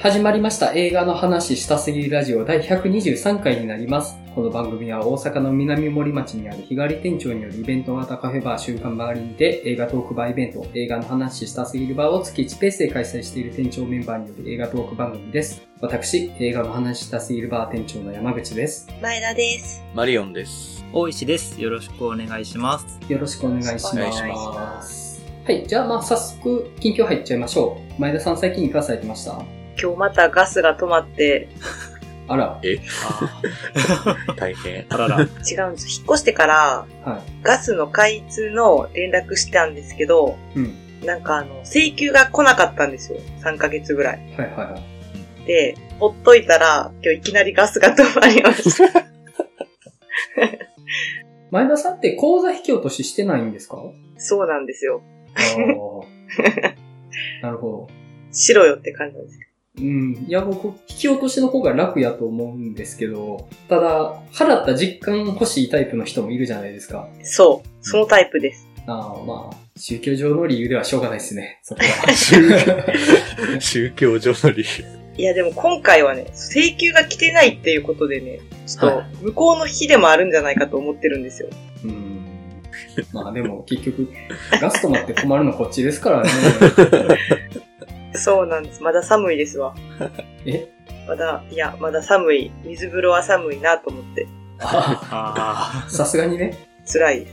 始まりました映画の話したすぎるラジオ第123回になります。この番組は大阪の南森町にある日帰り店長によるイベント型カフェバー週刊バーリンで映画トークバーイベント、映画の話したすぎるバーを月1ペースで開催している店長メンバーによる映画トーク番組です。私、映画の話したすぎるバー店長の山口です。前田です。マリオンです。大石です。よろしくお願いします。よろしくお願いします。はい、じゃあまあ早速、近況入っちゃいましょう。前田さん最近いかがされてました？今日またガスが止まって、あら、あ 大変。あらら。違うんです。引っ越してから、はガスの開通の連絡したんですけど、い。うん。なんかあの、請求が来なかったんですよ。3ヶ月ぐらい。はいはいはい。で、ほっといたら、今日いきなりガスが止まりました。前田さんって口座引き落とししてないんですか？そうなんですよ。あー なるほど。しろよって感じなんですうん。いや、僕、引き落としの方が楽やと思うんですけど、ただ、払った実感欲しいタイプの人もいるじゃないですか。そう。そのタイプです。ああ、まあ、宗教上の理由ではしょうがないですね。そこは。宗教上の理いやでも今回はね、請求が来てないっていうことでね、ちょっはと向こうの日でもあるんじゃないかと思ってるんですよ。うん。まあでも、結局、ガス止まって困るのこっちですからね。そうなんです。まだ寒いですわ。え？まだ、いや、まだ寒い。水風呂は寒いなと思って。ああさすがにね。辛い。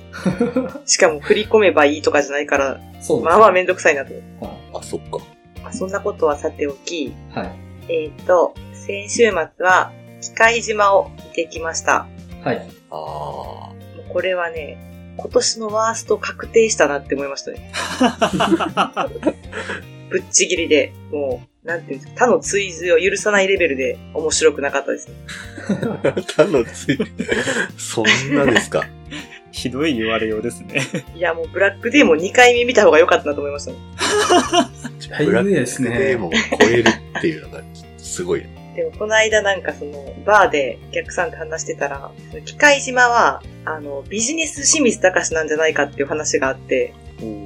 しかも振り込めばいいとかじゃないから、そうです。まあまあめんどくさいなと思って。はあ、そっか。まあ、そんなことはさておき、い。はい。えっ、と、先週末は、機械島を見てきました。はい。あもうこれはね、今年のワースト確定したなって思いましたね。ぶっちぎりで、もう、なんていうんですか、他の追随を許さないレベルで面白くなかったですね。あ。他のついて、そんなですか？ひどい言われようですね。いや、もうブラックデーモン2回目見た方が良かったなと思いましたね。ブラックデーモンを超えるっていうのが、すごい。でも、この間なんかその、バーでお客さんと話してたら、機械島は、あの、ビジネス清水隆なんじゃないかっていう話があって、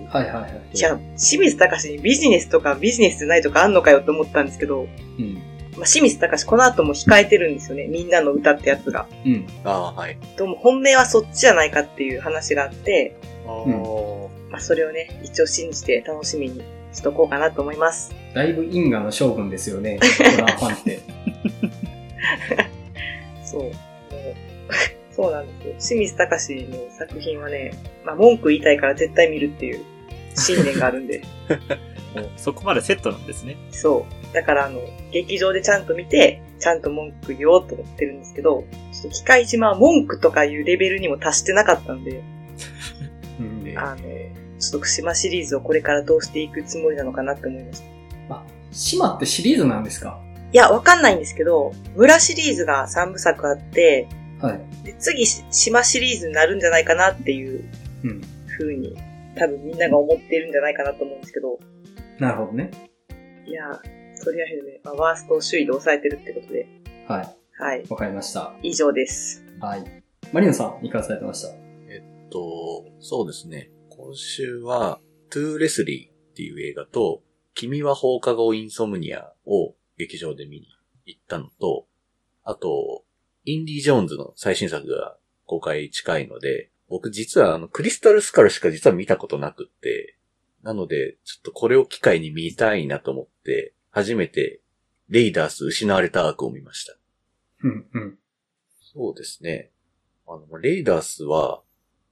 はいはいはい。いや、清水隆にビジネスとかビジネスじゃないとかあんのかよって思ったんですけど、うん。まあ、清水隆この後も控えてるんですよね。みんなの歌ってやつが。うん。ああ、はい。どうも本命はそっちじゃないかっていう話があって、おまあ、それをね、一応信じて楽しみにしとこうかなと思います。だいぶ因果の将軍ですよね。ホラーファンって。そう。そうなんですよ。清水隆の作品はね、まあ、文句言いたいから絶対見るっていう信念があるんで。も うそこまでセットなんですね。そう。だからあの、劇場でちゃんと見て、ちゃんと文句言おうと思ってるんですけど、ちょっと機械島は文句とかいうレベルにも達してなかったんで、うん。あの、ちょっと島シリーズをこれからどうしていくつもりなのかなって思いました。あ、島ってシリーズなんですか？いや、わかんないんですけど、村シリーズが3部作あって、はい。で次、し島シリーズになるんじゃないかなっていううん。風に、多分みんなが思っているんじゃないかなと思うんですけど、なるほどね。いや、とりあえずね、まあ、ワーストを首位で抑えてるってことで、はい。はい、わかりました。以上です。はい。マリノさん、いかがされてました？と、そうですね。今週は、トゥ・レスリーっていう映画と、君は放課後インソムニアを劇場で見に行ったのと、あと、インディ・ジョーンズの最新作が公開近いので、僕実はあの、クリスタルスカルしか実は見たことなくって、なので、ちょっとこれを機会に見たいなと思って、初めて、レイダース失われたアークを見ました。うん、うん。そうですね。あの、レイダースは、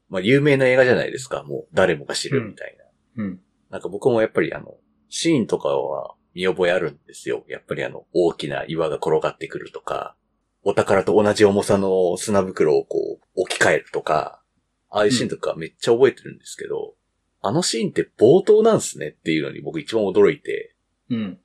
まあ、有名な映画じゃないですか。もう、誰もが知るみたいな。うん。なんか僕もやっぱりあの、シーンとかは見覚えあるんですよ。やっぱりあの、大きな岩が転がってくるとか、お宝と同じ重さの砂袋をこう、置き換えるとか、ああいうシーンとかめっちゃ覚えてるんですけど、あのシーンって冒頭なんすねっていうのに僕一番驚いて、うん。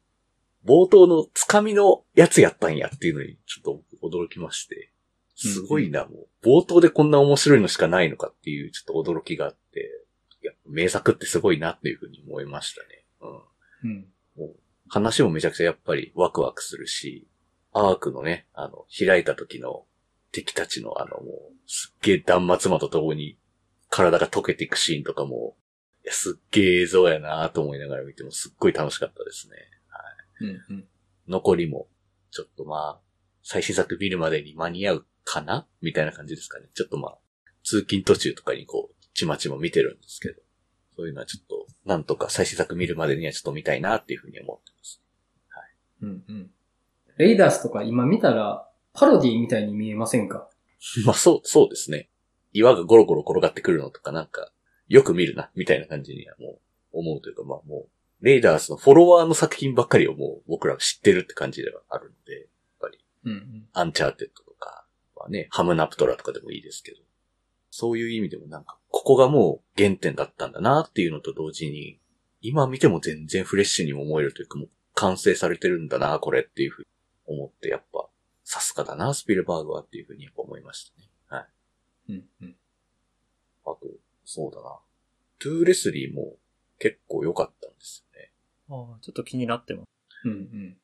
冒頭のつかみのやつやったんやっていうのにちょっと驚きまして、すごいな、もう、冒頭でこんな面白いのしかないのかっていうちょっと驚きがあって、いや、名作ってすごいなっていうふうに思いましたね。うん。うん。話もめちゃくちゃやっぱりワクワクするし、アークのね、あの、開いた時の敵たちのあの、もう、すっげえ断末魔とともに体が溶けていくシーンとかも、いやすっげえ映像やなと思いながら見てもすっごい楽しかったですね。うん。うん。残りも、ちょっとまあ、最新作見るまでに間に合うかな？みたいな感じですかね。ちょっとまあ、通勤途中とかにこう、ちまちま見てるんですけど、そういうのはちょっと、なんとか最新作見るまでにはちょっと見たいなっていうふうに思ってます。うんうん。レイダースとか今見たら、パロディみたいに見えませんか？まあそう、そうですね。岩がゴロゴロ転がってくるのとかなんか、よく見るな、みたいな感じにはもう、思うというか、まあもう、レイダースのフォロワーの作品ばっかりをもう僕らは知ってるって感じではあるので、やっぱり、うんうん。アンチャーテッドとかはね、ハムナプトラとかでもいいですけど、そういう意味でもなんか、ここがもう原点だったんだなっていうのと同時に、今見ても全然フレッシュにも思えるというか、もう完成されてるんだな、これっていうふうに思って、やっぱ、さすがだな、スピルバーグはっていうふうにやっぱ思いましたね。はい。うんうん。あと、そうだな。トゥーレスリーも結構良かったんですよね。ああ、ちょっと気になってます。うんうん。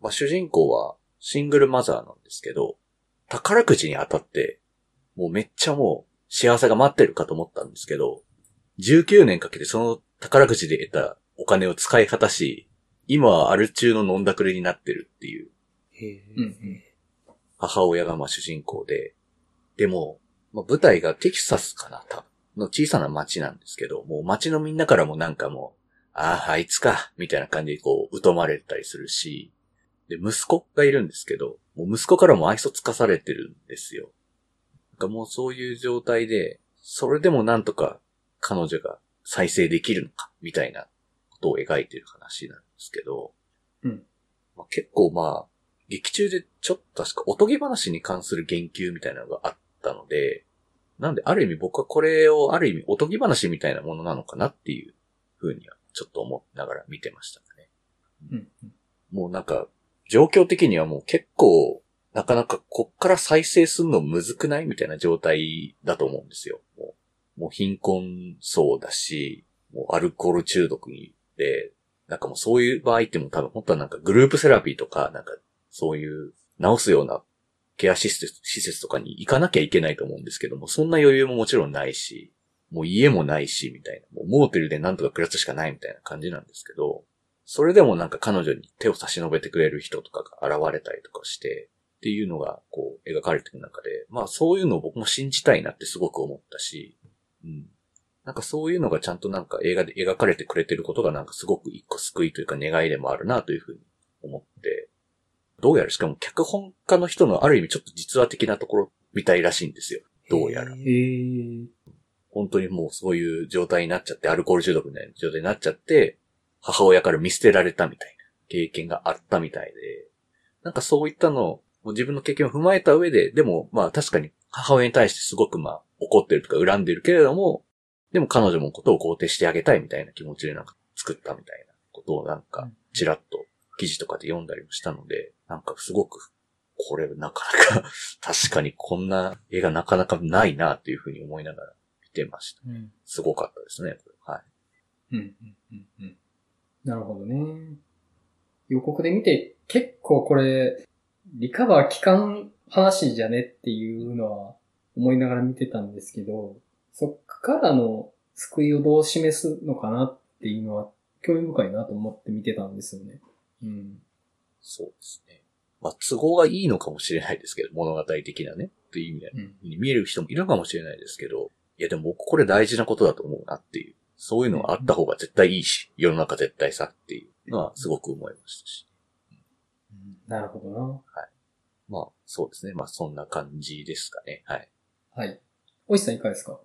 まあ、主人公はシングルマザーなんですけど、宝くじに当たって、もうめっちゃもう幸せが待ってるかと思ったんですけど、19年かけてその宝くじで得たお金を使い果たし、今はアル中の飲んだくれになってるっていうへえ。うんうん。母親がまあ主人公で、でも、まあ、舞台がテキサスかな、多分の小さな町なんですけど、もう町のみんなからもなんかもう、ああ、あいつか、みたいな感じでこう、疎まれたりするし、で、息子がいるんですけど、もう息子からも愛想つかされてるんですよ。なんかもうそういう状態で、それでもなんとか彼女が再生できるのか、みたいなことを描いてる話なんですけど、うんまあ、結構まあ、劇中でちょっと確かおとぎ話に関する言及みたいなのがあったので、なんである意味僕はこれをある意味おとぎ話みたいなものなのかなっていうふうにはちょっと思いながら見てましたね。うんうん。もうなんか、状況的にはもう結構、なかなかこっから再生するのむずくないみたいな状態だと思うんですよ。もうもう貧困層だし、もうアルコール中毒にで、なんかもうそういう場合ってもう多分本当はなんかグループセラピーとか、なんかそういう治すようなケア施設施設とかに行かなきゃいけないと思うんですけども、そんな余裕ももちろんないし、もう家もないし、みたいな。もうモーテルでなんとか暮らすしかないみたいな感じなんですけど、それでもなんか彼女に手を差し伸べてくれる人とかが現れたりとかして、っていうのがこう描かれていく中で、まあそういうのを僕も信じたいなってすごく思ったし、うん。なんかそういうのがちゃんとなんか映画で描かれてくれてることがなんかすごく一個救いというか願いでもあるなというふうに思って、どうやらしかも脚本家の人のある意味ちょっと実話的なところみたいらしいんですよ。どうやら。本当にもうそういう状態になっちゃって、アルコール中毒みたいな状態になっちゃって、母親から見捨てられたみたいな経験があったみたいで、なんかそういったのを自分の経験を踏まえた上で、でもまあ確かに母親に対してすごくまあ怒ってるとか恨んでるけれども、でも彼女もことを肯定してあげたいみたいな気持ちでなんか作ったみたいなことをなんかちらっと記事とかで読んだりもしたので、なんかすごく、これなかなか、確かにこんな映画なかなかないなっていうふうに思いながら見てました。うん。すごかったですね、これ。はい。うんうんうんうん。なるほどね。予告で見て、結構これ、リカバー期間話じゃねっていうのは思いながら見てたんですけど、そっからの救いをどう示すのかなっていうのは興味深いなと思って見てたんですよね。うん。そうですね。まあ、都合がいいのかもしれないですけど、物語的なね、という意味で、うん。に見える人もいるかもしれないですけど、いやでも僕これ大事なことだと思うなっていう。そういうのはあった方が絶対いいし、世の中絶対さっていうのはすごく思いましたし。なるほどな。まあ、そうですね。まあ、そんな感じですかね。はい。はい。おいしさんいかがですか？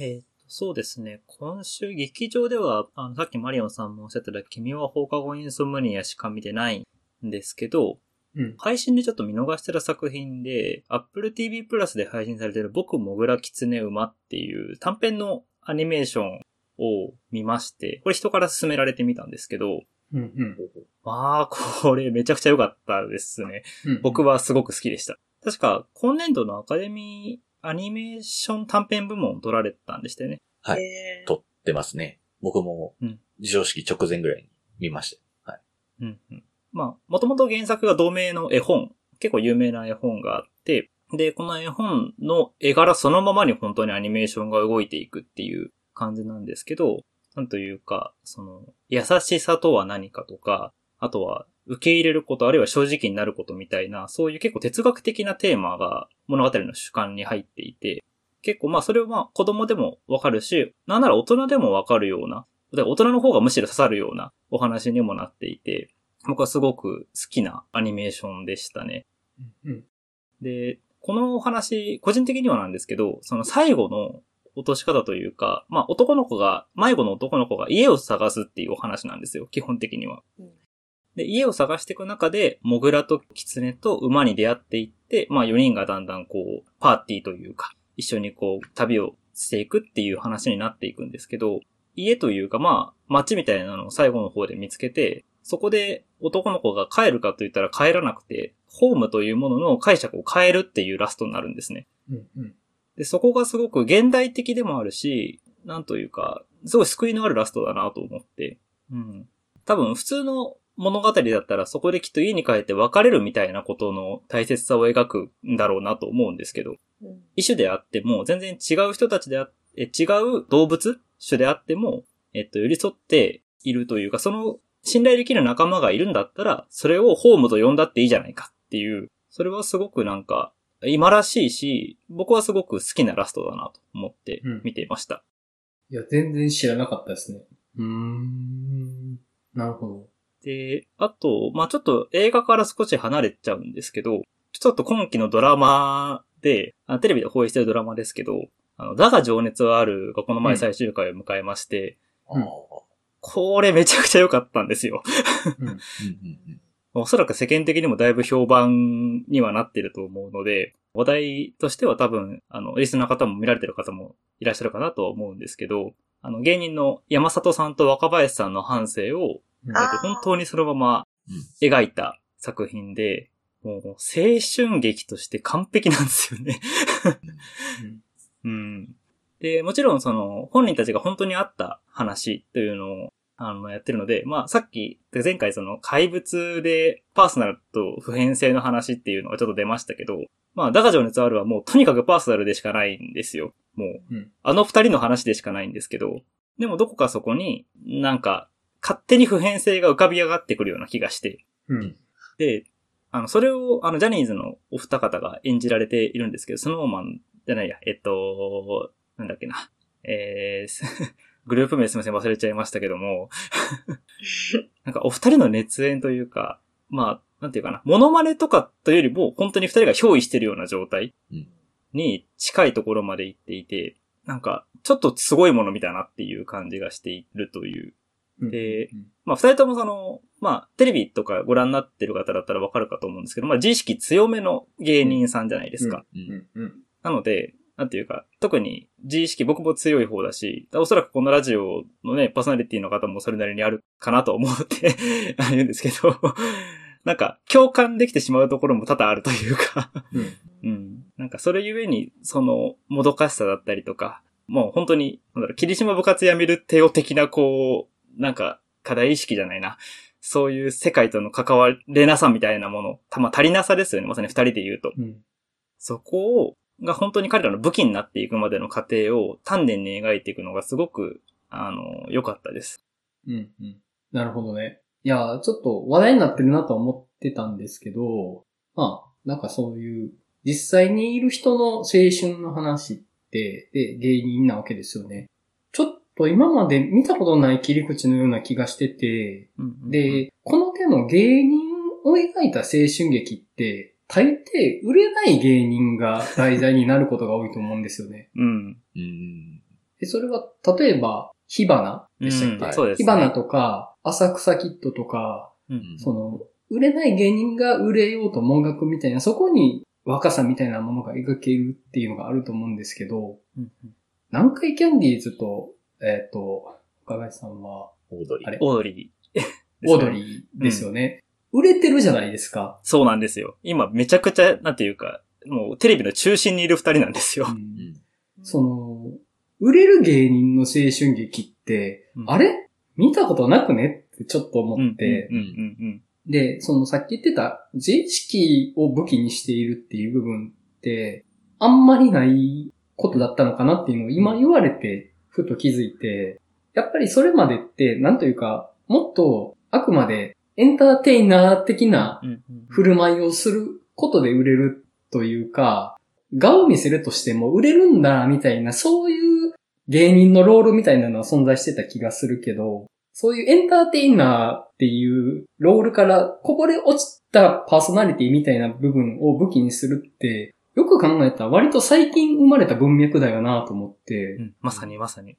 えーとそうですね。今週劇場では、あの、さっきマリオンさんもおっしゃってた、君は放課後インソムニアしか見てないんですけど、うん。配信でちょっと見逃してた作品で、Apple TV プラスで配信されてる僕もぐらきつね馬っていう短編のアニメーションを見まして、これ人から勧められてみたんですけど、うんうん。まあ、これめちゃくちゃ良かったですね。うん僕はすごく好きでした。確か、今年度のアカデミーアニメーション短編部門を取られたんでしたよね。はいえー撮ってますね。僕もうん、授賞式直前ぐらいに見ました。はい。うんうん。まあ、もともと原作が同名の絵本、結構有名な絵本があって、で、この絵本の絵柄そのままに本当にアニメーションが動いていくっていう感じなんですけど、なんというか、その、優しさとは何かとか、あとは受け入れること、あるいは正直になることみたいな、そういう結構哲学的なテーマが物語の主観に入っていて、結構まあそれはまあ子供でもわかるし、なんなら大人でもわかるような、大人の方がむしろ刺さるようなお話にもなっていて、僕はすごく好きなアニメーションでしたね。うん。で、このお話、個人的にはなんですけど、その最後の落とし方というか、まあ男の子が、迷子の男の子が家を探すっていうお話なんですよ、基本的には。うんで、家を探していく中で、モグラとキツネと馬に出会っていって、まあ4人がだんだんこう、パーティーというか、一緒にこう、旅をしていくっていう話になっていくんですけど、家というかまあ、街みたいなのを最後の方で見つけて、そこで男の子が帰るかと言ったら帰らなくて、ホームというものの解釈を変えるっていうラストになるんですね。うん。うん。で、そこがすごく現代的でもあるし、なんというか、すごい救いのあるラストだなと思って。うん。多分普通の物語だったらそこできっと家に帰って別れるみたいなことの大切さを描くんだろうなと思うんですけど、うん異種であっても、全然違う人たちであえ、違う動物種であっても、えっと、寄り添っているというか、その信頼できる仲間がいるんだったら、それをホームと呼んだっていいじゃないかっていう、それはすごくなんか、今らしいし、僕はすごく好きなラストだなと思って見ていました。いや、全然知らなかったですね。うーん。なるほど。で、あと、まあちょっと映画から少し離れちゃうんですけど、ちょっと今期のドラマで、あテレビで放映してるドラマですけど、あの、だが情熱はあるがこの前最終回を迎えまして、うんこれめちゃくちゃ良かったんですよ。うん。うんうんうんおそらく世間的にもだいぶ評判にはなってると思うので、話題としては多分、あの、リスナーの方も見られてる方もいらっしゃるかなとは思うんですけど、あの、芸人の山里さんと若林さんの半生を、うんえっと本当にそのままうん描いた作品で、もう青春劇として完璧なんですよね。うん。で、もちろんその、本人たちが本当にあった話というのを、あの、やってるので、まあ、さっき、前回その、怪物でパーソナルと普遍性の話っていうのがちょっと出ましたけど、まあ、だが情熱あるはもうとにかくパーソナルでしかないんですよ。もう、うんあの二人の話でしかないんですけど、でもどこかそこになんか、勝手に普遍性が浮かび上がってくるような気がして、うん。で、あの、それを、あの、ジャニーズのお二方が演じられているんですけど、スノーマンじゃないや、えっと、なんだっけな。えーす、グループ名すみません、忘れちゃいましたけども、なんかお二人の熱演というか、まあ、なんていうかな、モノマネとかというよりも、本当に二人が憑依してるような状態うん。に近いところまで行っていて、なんか、ちょっとすごいもの見たなっていう感じがしているという。うん。で、まあ、二人ともその、まあ、テレビとかご覧になってる方だったらわかるかと思うんですけど、まあ、自意識強めの芸人さんじゃないですか。なので、なんていうか、特に自意識僕も強い方だし、おそらくこのラジオのね、パーソナリティの方もそれなりにあるかなと思って あ言うんですけど、なんか、共感できてしまうところも多々あるというか、うん。うん。なんかそれゆえに、その、もどかしさだったりとか、もう本当に、なんだろう、霧島部活やめる帝王的な、こう、なんか、課題意識じゃないな。そういう世界との関われなさみたいなもの、たまあ足りなさですよね、まさに二人で言うと。うん。そこを、が本当に彼らの武器になっていくまでの過程を丹念に描いていくのがすごく、あの、良かったです。うん。うん。なるほどね。いや、ちょっと話題になってるなとは思ってたんですけど、まあ、なんかそういう、実際にいる人の青春の話って、で、芸人なわけですよね。ちょっと今まで見たことない切り口のような気がしてて、うんうんうん、で、この手の芸人を描いた青春劇って、大抵売れない芸人が題材になることが多いと思うんですよね。うん。うん。で、それは、例えば、火花でしたっけ、うんそうですね火花とか、浅草キッドとか、うんその、売れない芸人が売れようともがくみたいな、そこに若さみたいなものが描けるっていうのがあると思うんですけど、うん南海キャンディーズと、えっ、と、岡林さんは、オードリー。あれ？オードリー。オードリーですよね。売れてるじゃないですか。そうなんですよ。今めちゃくちゃ、なんていうか、もうテレビの中心にいる二人なんですよ。うん。その、売れる芸人の青春劇って、うんあれ？見たことなくね？ってちょっと思って、で、そのさっき言ってた自意識を武器にしているっていう部分って、あんまりないことだったのかなっていうのを今言われて、ふと気づいて、やっぱりそれまでって、なんというか、もっとあくまでエンターテイナー的な振る舞いをすることで売れるというか、画を見せるとしても売れるんだ、みたいな、そういう芸人のロールみたいなのは存在してた気がするけど、そういうエンターテイナーっていうロールからこぼれ落ちたパーソナリティみたいな部分を武器にするって、よく考えたら割と最近生まれた文脈だよなと思って、うんまさにまさに。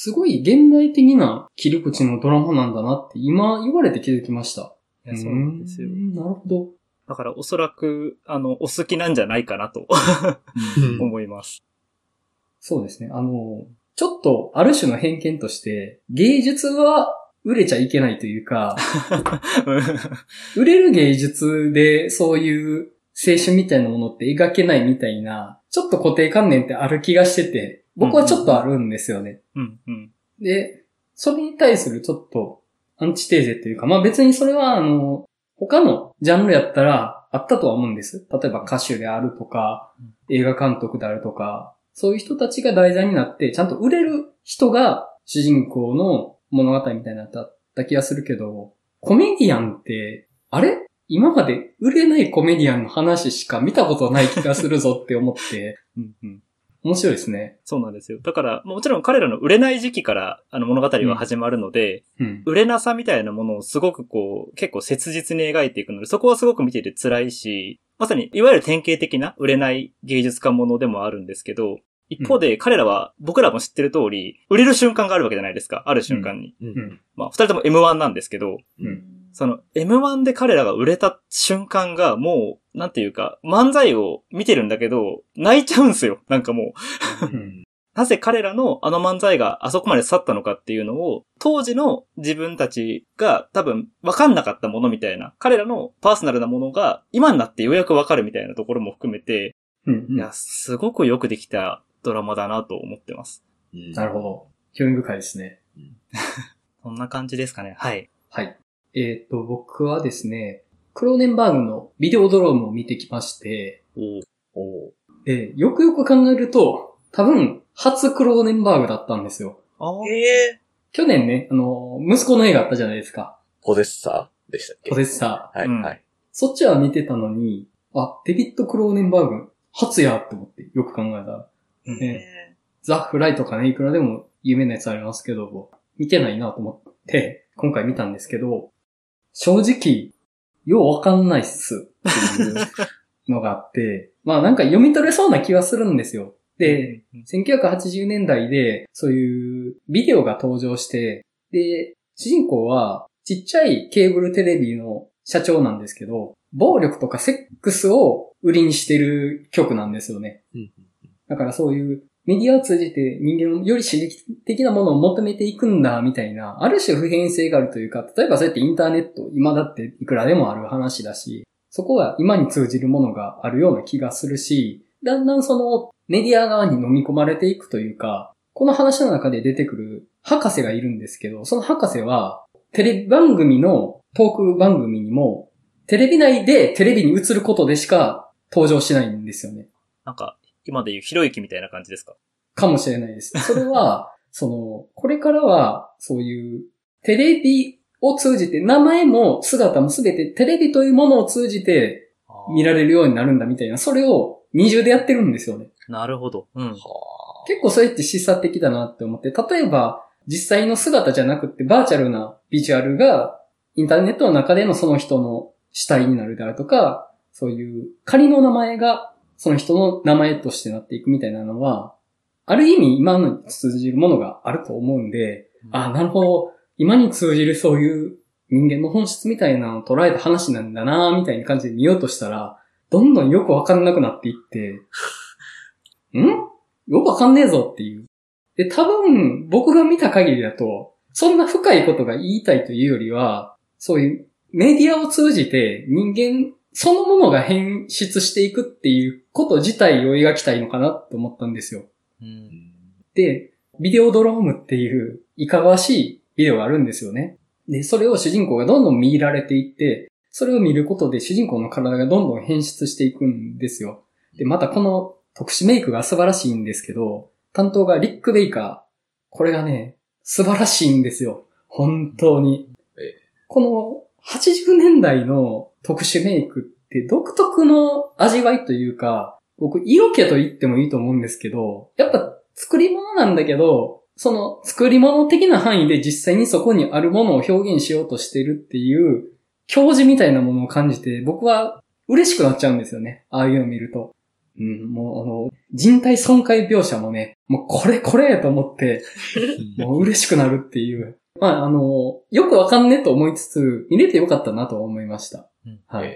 すごい現代的な切り口のドラマなんだなって今言われて気づきました。いやそうなんですよう。んなるほど。だからおそらく、あの、お好きなんじゃないかなとうん思います。そうですね。あの、ちょっとある種の偏見として、芸術は売れちゃいけないというか、売れる芸術でそういう青春みたいなものって描けないみたいな、ちょっと固定観念ってある気がしてて、僕はちょっとあるんですよね。うんうん。で、それに対するちょっとアンチテーゼというか、まあ別にそれはあの、他のジャンルやったらあったとは思うんです。例えば歌手であるとかうん、映画監督であるとか、そういう人たちが題材になって、ちゃんと売れる人が主人公の物語みたいになった気がするけど、コメディアンって、あれ？今まで売れないコメディアンの話しか見たことない気がするぞって思って、う んうん。面白いですね。そうなんですよ。だから、もちろん彼らの売れない時期から、あの物語は始まるので、うん。売れなさみたいなものをすごくこう、結構切実に描いていくので、そこはすごく見ていて辛いし、まさに、いわゆる典型的な売れない芸術家ものでもあるんですけど、一方で彼らは、僕らも知ってる通り、売れる瞬間があるわけじゃないですか。ある瞬間に。うんうん。まあ、二人とも M1 なんですけど、うんその M1 で彼らが売れた瞬間がもう、なんていうか、漫才を見てるんだけど、泣いちゃうんすよ。なんかもう、うん。なぜ彼らのあの漫才があそこまで去ったのかっていうのを、当時の自分たちが多分分かんなかったものみたいな、彼らのパーソナルなものが今になってようやく分かるみたいなところも含めて、うん。うんいや、すごくよくできたドラマだなと思ってます。うんなるほど。興味深いですね。そんな感じですかね。はい。はい。えっ、と、僕はですね、クローネンバーグのビデオドロームを見てきまして、おおーで、よくよく考えると、多分、初クローネンバーグだったんですよ。あええ去年ね、あの、息子の映画あったじゃないですか。ポデッサーでしたっけ？ポデッサー。はい、うんはい。そっちは見てたのに、あ、デビッド・クローネンバーグ、初やって思って、よく考えたら。うんねザ・フライとかね、いくらでも有名なやつありますけど、見てないなと思って、今回見たんですけど、正直、ようわかんないっすっていうのがあって、まあなんか読み取れそうな気はするんですよ。で、、1980年代で、そういうビデオが登場して、で、主人公はちっちゃいケーブルテレビの社長なんですけど、暴力とかセックスを売りにしてる曲なんですよね。うんだからそういうメディアを通じて人間のより刺激的なものを求めていくんだ、みたいな、ある種普遍性があるというか、例えばそうやってインターネット、今だっていくらでもある話だし、そこは今に通じるものがあるような気がするし、だんだんそのメディア側に飲み込まれていくというか、この話の中で出てくる博士がいるんですけど、その博士はテレビ番組のトーク番組にも、テレビ内でテレビに映ることでしか登場しないんですよね。なんか、今でいうひろゆきみたいな感じですか？かもしれないです。それは、その、これからは、そういう、テレビを通じて、名前も姿もすべてテレビというものを通じて見らる。れるようになるんだみたいな、それを二重でやってるんですよね。なるほど。うん。は結構それって示唆的だなって思って、例えば、実際の姿じゃなくて、バーチャルなビジュアルが、インターネットの中でのその人の主体になるであるとか、そういう仮の名前がその人の名前としてなっていくみたいなのは、ある意味今のに通じるものがあると思うんで、あ、なるほど、今に通じるそういう人間の本質みたいなのを捉えた話なんだなみたいな感じで見ようとしたら、どんどんよくわかんなくなっていって、ん？よくわかんねえぞっていう。で、多分、僕が見た限りだと、そんな深いことが言いたいというよりは、そういうメディアを通じて人間そのものが変質していくっていうこと自体を描きたいのかなと思ったんですよ。う。んんで、ビデオドロームっていういかがわしいビデオがあるんですよね。で、それを主人公がどんどん見入られていって、それを見ることで主人公の体がどんどん変質していくんですよ。で、またこの特殊メイクが素晴らしいんですけど、担当がリック・ベイカー。これがね、素晴らしいんですよ。本当にえ。この80年代の特殊メイクって独特の味わいというか、僕、色気と言ってもいいと思うんですけど、やっぱ作り物なんだけど、その作り物的な範囲で実際にそこにあるものを表現しようとしてるっていう教示みたいなものを感じて、僕は嬉しくなっちゃうんですよね。ああいうのを見ると。うん、もうあの、人体損壊描写もね、もうこれこれと思って、もう嬉しくなるっていう。まあ、あの、よくわかんねえと思いつつ、見れてよかったなと思いました。うん、はい、っ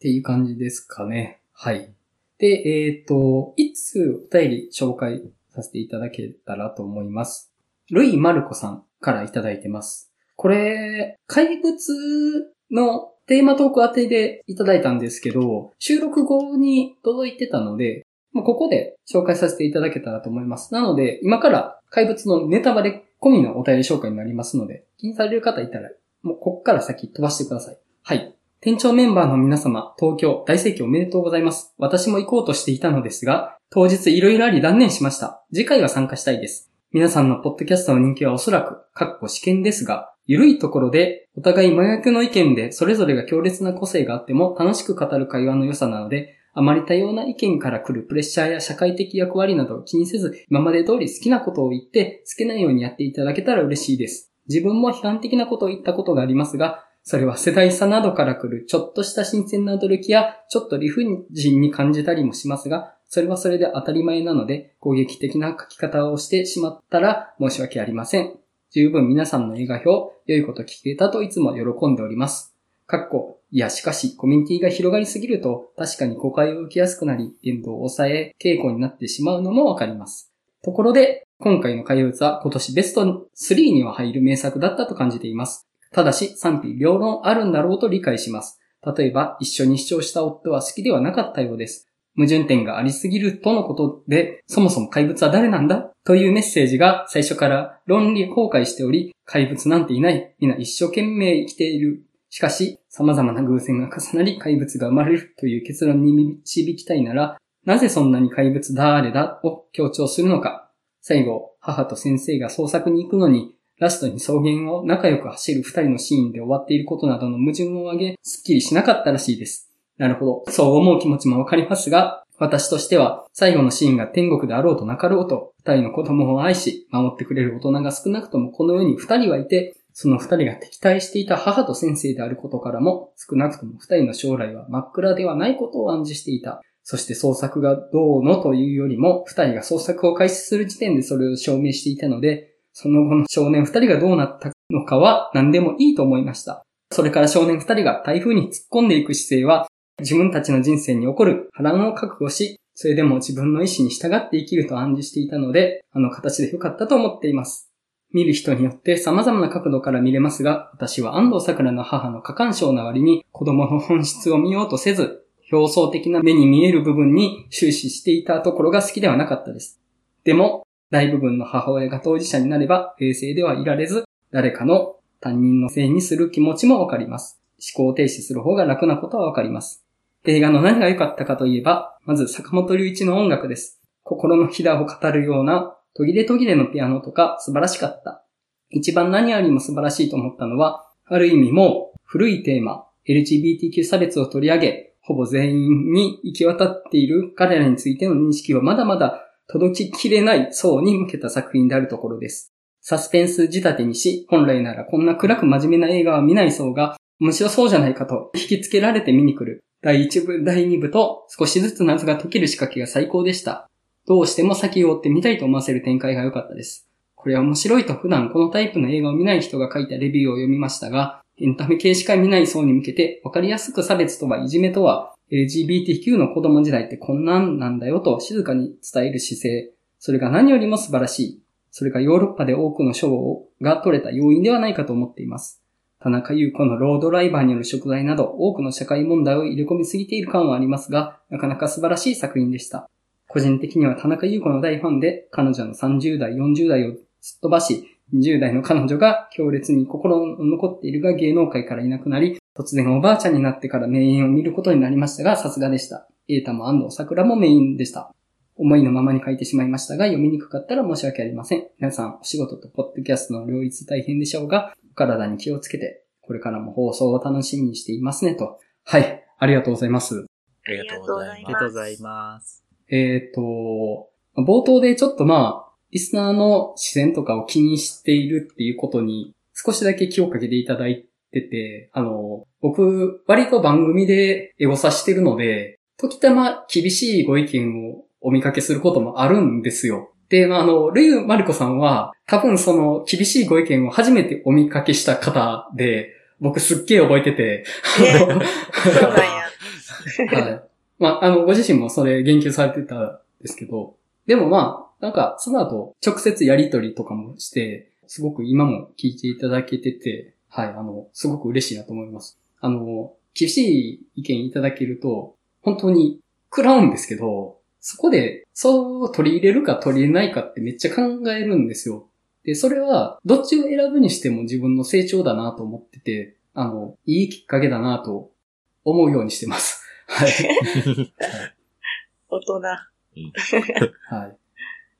ていう感じですかね。はい。で、えっ、ー、と、いつお便り紹介させていただけたらと思います。ルイ・マルコさんからいただいてます。これ、怪物のテーマトーク当てでいただいたんですけど、収録後に届いてたので、ここで紹介させていただけたらと思います。なので、今から怪物のネタバレ込みのお便り紹介になりますので、気にされる方いたら、もうこっから先飛ばしてください。はい。店長メンバーの皆様、東京大盛況おめでとうございます。私も行こうとしていたのですが、当日いろいろあり断念しました。次回は参加したいです。皆さんのポッドキャストの人気はおそらく、かっこ試験ですが、ゆるいところで、お互い真逆の意見でそれぞれが強烈な個性があっても楽しく語る会話の良さなので、あまり多様な意見から来るプレッシャーや社会的役割などを気にせず、今まで通り好きなことを言って、好きなようにやっていただけたら嬉しいです。自分も批判的なことを言ったことがありますが、それは世代差などから来るちょっとした新鮮な驚きや、ちょっと理不尽に感じたりもしますが、それはそれで当たり前なので、攻撃的な書き方をしてしまったら申し訳ありません。十分皆さんの映画表、良いこと聞けたといつも喜んでおります。かっこ、いやしかし、コミュニティが広がりすぎると、確かに誤解を受けやすくなり、言動を抑え、傾向になってしまうのもわかります。ところで、今回の怪物は今年ベスト3には入る名作だったと感じています。ただし賛否両論あるんだろうと理解します。例えば、一緒に視聴した夫は好きではなかったようです。矛盾点がありすぎるとのことで、そもそも怪物は誰なんだ？というメッセージが最初から論理崩壊しており、怪物なんていない。みんな一生懸命生きている。しかし、様々な偶然が重なり怪物が生まれるという結論に導きたいなら、なぜそんなに怪物誰だ？を強調するのか。最後、母と先生が創作に行くのに、ラストに草原を仲良く走る二人のシーンで終わっていることなどの矛盾を挙げ、すっきりしなかったらしいです。なるほど。そう思う気持ちもわかりますが、私としては、最後のシーンが天国であろうとなかろうと、二人の子供を愛し、守ってくれる大人が少なくともこの世に二人はいて、その二人が敵対していた母と先生であることからも、少なくとも二人の将来は真っ暗ではないことを暗示していた。そして創作がどうのというよりも、二人が創作を開始する時点でそれを証明していたので、その後の少年二人がどうなったのかは何でもいいと思いました。それから少年二人が台風に突っ込んでいく姿勢は、自分たちの人生に起こる波乱を覚悟し、それでも自分の意志に従って生きると暗示していたので、あの形で良かったと思っています。見る人によって様々な角度から見れますが、私は安藤桜の母の過干渉な割に子供の本質を見ようとせず、表層的な目に見える部分に終始していたところが好きではなかったです。でも、大部分の母親が当事者になれば冷静ではいられず、誰かの担任のせいにする気持ちもわかります。思考停止する方が楽なことはわかります。映画の何が良かったかといえば、まず坂本龍一の音楽です。心のひだを語るような途切れ途切れのピアノとか素晴らしかった。一番何よりも素晴らしいと思ったのは、ある意味も古いテーマ、LGBTQ 差別を取り上げ、ほぼ全員に行き渡っている彼らについての認識はまだまだ届ききれない層に向けた作品であるところです。サスペンス仕立てにし、本来ならこんな暗く真面目な映画は見ない層が、面白そうじゃないかと引きつけられて見に来る。第1部、第2部と少しずつ謎が解ける仕掛けが最高でした。どうしても先を追って見たいと思わせる展開が良かったです。これは面白いと普段このタイプの映画を見ない人が書いたレビューを読みましたが、エンタメ系しか見ない層に向けて分かりやすく差別とはいじめとは LGBTQ の子供時代ってこんなんなんだよと静かに伝える姿勢。それが何よりも素晴らしい。それがヨーロッパで多くの賞が取れた要因ではないかと思っています。田中優子のロードライバーによる食材など多くの社会問題を入れ込みすぎている感はありますが、なかなか素晴らしい作品でした。個人的には田中優子の大ファンで、彼女の30代、40代をすっ飛ばし、20代の彼女が強烈に心に残っているが芸能界からいなくなり、突然おばあちゃんになってから名演を見ることになりましたが、さすがでした。エータも安藤桜もメインでした。思いのままに書いてしまいましたが、読みにくかったら申し訳ありません。皆さん、お仕事とポッドキャストの両立大変でしょうが、お体に気をつけて、これからも放送を楽しみにしていますねと。はい。ありがとうございます。ありがとうございあります。がとうございます。えっ、と、冒頭でちょっとまあ、リスナーの視線とかを気にしているっていうことに少しだけ気をかけていただいてて、あの、僕、割と番組でエゴサしてるので、時たま厳しいご意見をお見かけすることもあるんですよ。で、まあ、あの、ルイ・マリコさんは、多分その厳しいご意見を初めてお見かけした方で、僕すっげえ覚えてて、ねそうなんや。はい。まあ、あの、ご自身もそれ言及されてたんですけど、でもまあ、なんか、その後、直接やりとりとかもして、すごく今も聞いていただけてて、はい、あの、すごく嬉しいなと思います。あの、厳しい意見いただけると、本当に食らうんですけど、そこで、そう取り入れるか取り入れないかってめっちゃ考えるんですよ。で、それは、どっちを選ぶにしても自分の成長だなと思ってて、あの、いいきっかけだなと思うようにしてます。はい。大人。はい。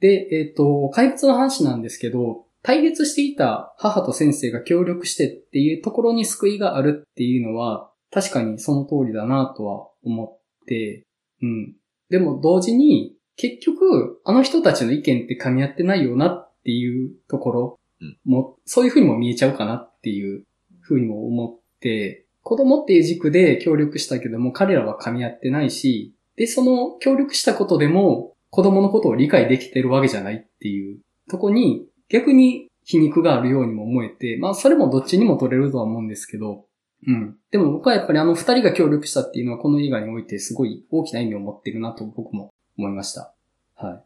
で、えっ、と、怪物の話なんですけど、対立していた母と先生が協力してっていうところに救いがあるっていうのは、確かにその通りだなとは思って、うん。でも同時に、結局、あの人たちの意見って噛み合ってないよなっていうところも、そういう風にも見えちゃうかなっていう風にも思って、子供っていう軸で協力したけども、彼らは噛み合ってないし、で、その協力したことでも、子供のことを理解できてるわけじゃないっていうとこに、逆に皮肉があるようにも思えて、まあ、それもどっちにも取れるとは思うんですけど、うん。でも僕はやっぱりあの二人が協力したっていうのはこの映画においてすごい大きな意味を持ってるなと僕も思いました。はい。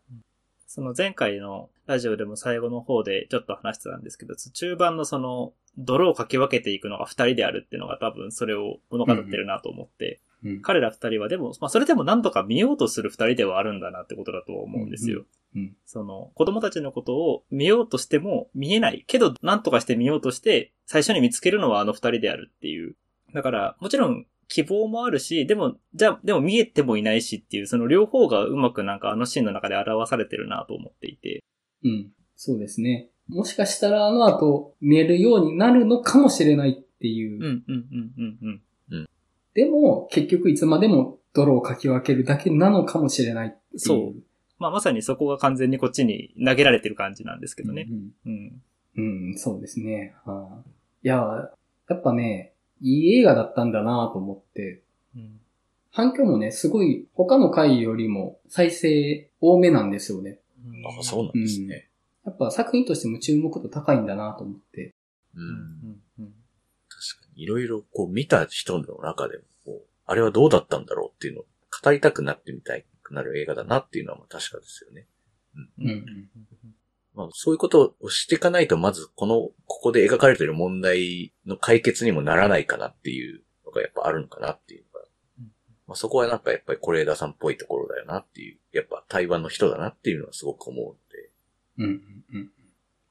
その前回のラジオでも最後の方でちょっと話してたんですけど、中盤のその泥をかき分けていくのが二人であるっていうのが多分それを物語ってるなと思って、うん。彼ら二人はでも、まあそれでも何とか見ようとする二人ではあるんだなってことだと思うんですよ。うん。その子供たちのことを見ようとしても見えない。けど何とかして見ようとして最初に見つけるのはあの二人であるっていう。だからもちろん希望もあるし、でも、じゃあ、でも見えてもいないしっていう、その両方がうまくなんかあのシーンの中で表されてるなと思っていて。うん。そうですね。もしかしたらあの後見えるようになるのかもしれないっていう。うん、うん、うん、うん、うん。でも、結局いつまでも泥をかき分けるだけなのかもしれないっていう。そうまあまさにそこが完全にこっちに投げられてる感じなんですけどね。うんうん。うん、そうですね。はあいや、やっぱね、いい映画だったんだなと思って、うん。反響もね、すごい他の回よりも再生多めなんですよね。あ、そうなんですね。やっぱ作品としても注目度高いんだなと思って。う。うんん。うん。確かに。いろいろこう見た人の中でも、こうあれはどうだったんだろうっていうのを語りたくなってみたいくなる映画だなっていうのはまあ確かですよね。うん。うんまあそういうことをしていかないと、まずこの、ここで描かれている問題の解決にもならないかなっていうのがやっぱあるのかなっていうのがうん。まあそこはなんかやっぱり是枝さんっぽいところだよなっていう、やっぱ台湾の人だなっていうのはすごく思うんうんうん。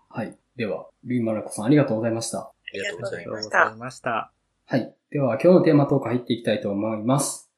はい。では、ルイマラコさんありがとうございました。ありがとうございます。ありがとうございました。はい。では、今日のテーマトーク入っていきたいと思います。